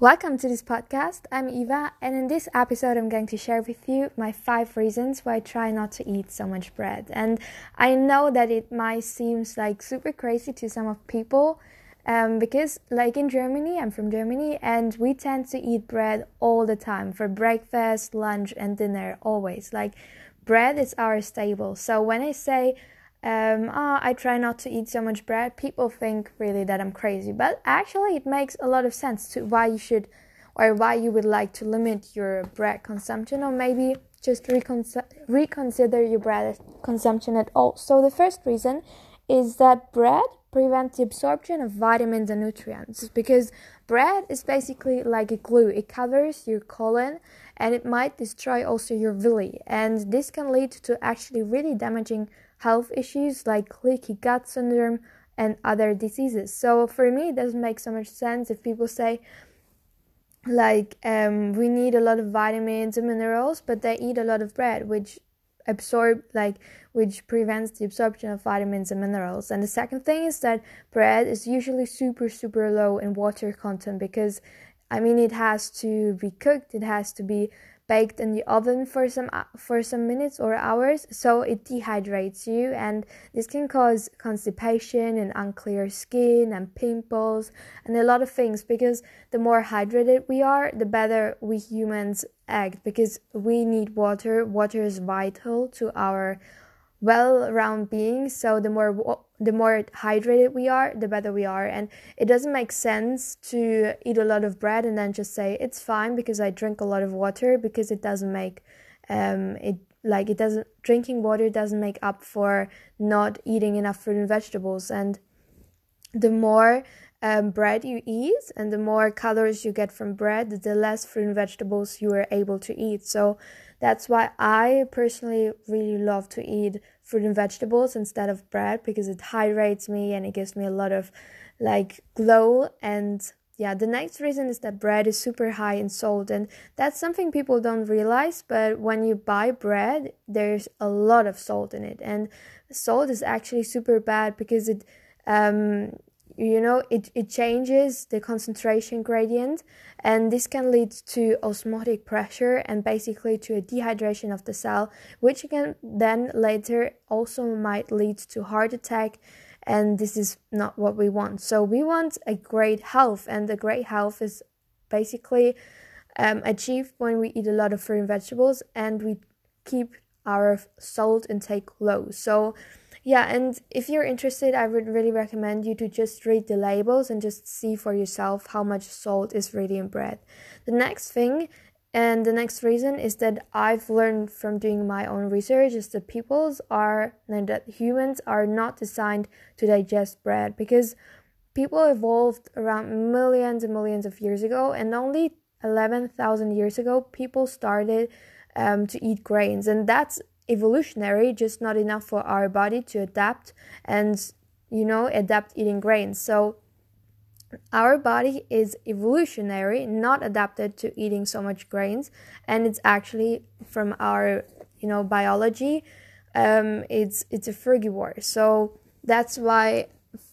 Welcome to this podcast. I'm Eva, and in this episode, I'm going to share with you my five reasons why I try not to eat so much bread. And I know that it might seem like super crazy to some of people, um, because like in Germany, I'm from Germany, and we tend to eat bread all the time for breakfast, lunch, and dinner. Always like bread is our staple. So when I say um, oh, I try not to eat so much bread, people think really that I'm crazy. But actually, it makes a lot of sense to why you should or why you would like to limit your bread consumption or maybe just reconsider your bread consumption at all. So, the first reason is that bread prevents the absorption of vitamins and nutrients because bread is basically like a glue, it covers your colon and it might destroy also your villi, and this can lead to actually really damaging health issues like leaky gut syndrome and other diseases. So for me, it doesn't make so much sense if people say, like, um, we need a lot of vitamins and minerals, but they eat a lot of bread, which absorb like which prevents the absorption of vitamins and minerals and the second thing is that bread is usually super super low in water content because i mean it has to be cooked it has to be baked in the oven for some uh, for some minutes or hours so it dehydrates you and this can cause constipation and unclear skin and pimples and a lot of things because the more hydrated we are the better we humans act because we need water water is vital to our well-round being. so the more the more hydrated we are the better we are. And it doesn't make sense to eat a lot of bread and then just say it's fine because i drink a lot of water because it doesn't make um it like it doesn't drinking water doesn't make up for not eating enough fruit and vegetables. And the more um, bread you eat and the more calories you get from bread the less fruit and vegetables you are able to eat. So that's why I personally really love to eat fruit and vegetables instead of bread because it hydrates me and it gives me a lot of like glow. And yeah the next reason is that bread is super high in salt and that's something people don't realize but when you buy bread there's a lot of salt in it. And salt is actually super bad because it um you know it, it changes the concentration gradient and this can lead to osmotic pressure and basically to a dehydration of the cell which can then later also might lead to heart attack and this is not what we want. So we want a great health and the great health is basically um, achieved when we eat a lot of fruit and vegetables and we keep our salt intake low. So yeah and if you're interested i would really recommend you to just read the labels and just see for yourself how much salt is really in bread. The next thing and the next reason is that i've learned from doing my own research is that peoples are that humans are not designed to digest bread because people evolved around millions and millions of years ago and only 11,000 years ago people started um, to eat grains. And that's evolutionary, just not enough for our body to adapt and, you know, adapt eating grains. So, our body is evolutionary, not adapted to eating so much grains, and it's actually from our, you know, biology. Um, it's it's a frugivore, so that's why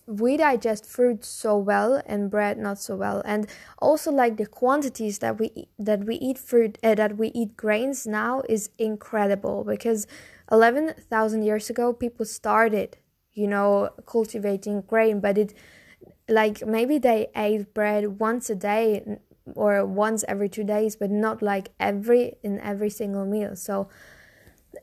we digest fruit so well and bread not so well and also like the quantities that we eat, that we eat fruit uh, that we eat grains now is incredible because 11,000 years ago people started you know cultivating grain but it like maybe they ate bread once a day or once every two days but not like every in every single meal. So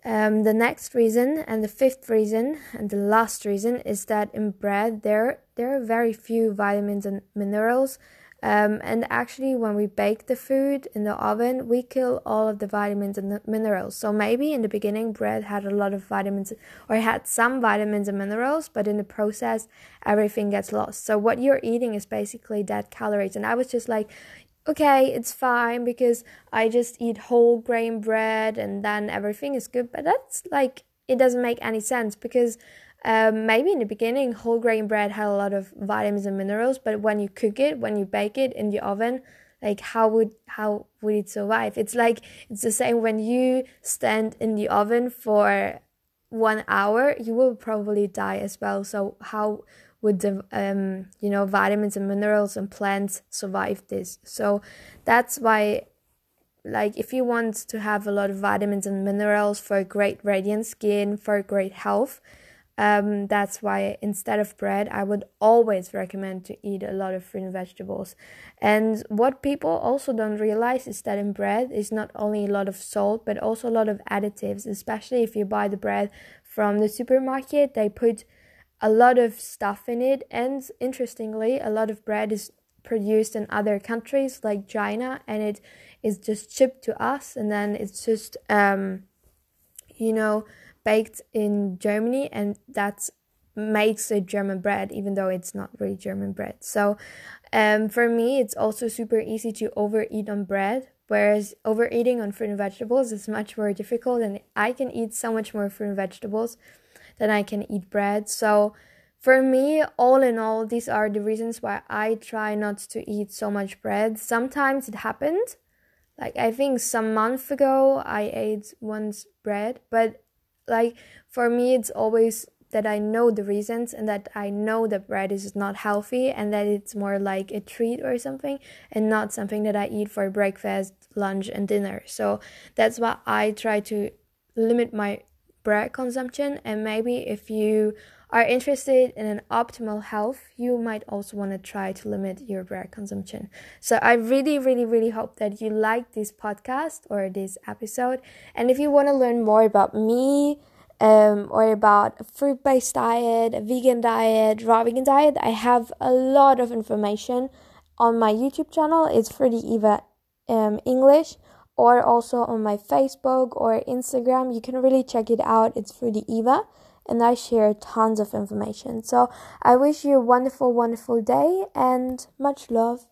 um, the next reason and the fifth reason and the last reason is that in bread there there are very few vitamins and minerals. Um, and actually, when we bake the food in the oven, we kill all of the vitamins and the minerals. So maybe in the beginning, bread had a lot of vitamins or had some vitamins and minerals, but in the process, everything gets lost. So what you're eating is basically dead calories. And I was just like, okay, it's fine because I just eat whole grain bread and then everything is good. But that's like, it doesn't make any sense because um, maybe in the beginning, whole grain bread had a lot of vitamins and minerals, but when you cook it, when you bake it in the oven, like how would how would it survive? It's like it's the same when you stand in the oven for one hour, you will probably die as well. So how would the um, you know vitamins and minerals and plants survive this. So that's why like if you want to have a lot of vitamins and minerals for great radiant skin for great health um, that's why instead of bread i would always recommend to eat a lot of fruit and vegetables. And what people also don't realize is that in bread is not only a lot of salt but also a lot of additives especially if you buy the bread from the supermarket they put a lot of stuff in it. And interestingly a lot of bread is produced in other countries like china and it is just shipped to us. And then it's just um, you know baked in germany and that makes a german bread even though it's not really german bread. So um, for me it's also super easy to overeat on bread whereas overeating on fruit and vegetables is much more difficult and i can eat so much more fruit and vegetables then I can eat bread. So for me, all in all, these are the reasons why I try not to eat so much bread. Sometimes it happened. Like I think some month ago I ate once bread, but like for me it's always that I know the reasons and that I know that bread is not healthy and that it's more like a treat or something and not something that I eat for breakfast, lunch and dinner. So that's why I try to limit my bread consumption and maybe if you are interested in an optimal health you might also want to try to limit your bread consumption. So i really really really hope that you like this podcast or this episode. And if you want to learn more about me um, or about a fruit-based diet a vegan diet raw vegan diet i have a lot of information on my youtube channel. It's Fruity eva um, english or also on my Facebook or Instagram. You can really check it out. It's Fruity Eva and I share tons of information. So I wish you a wonderful, wonderful day and much love.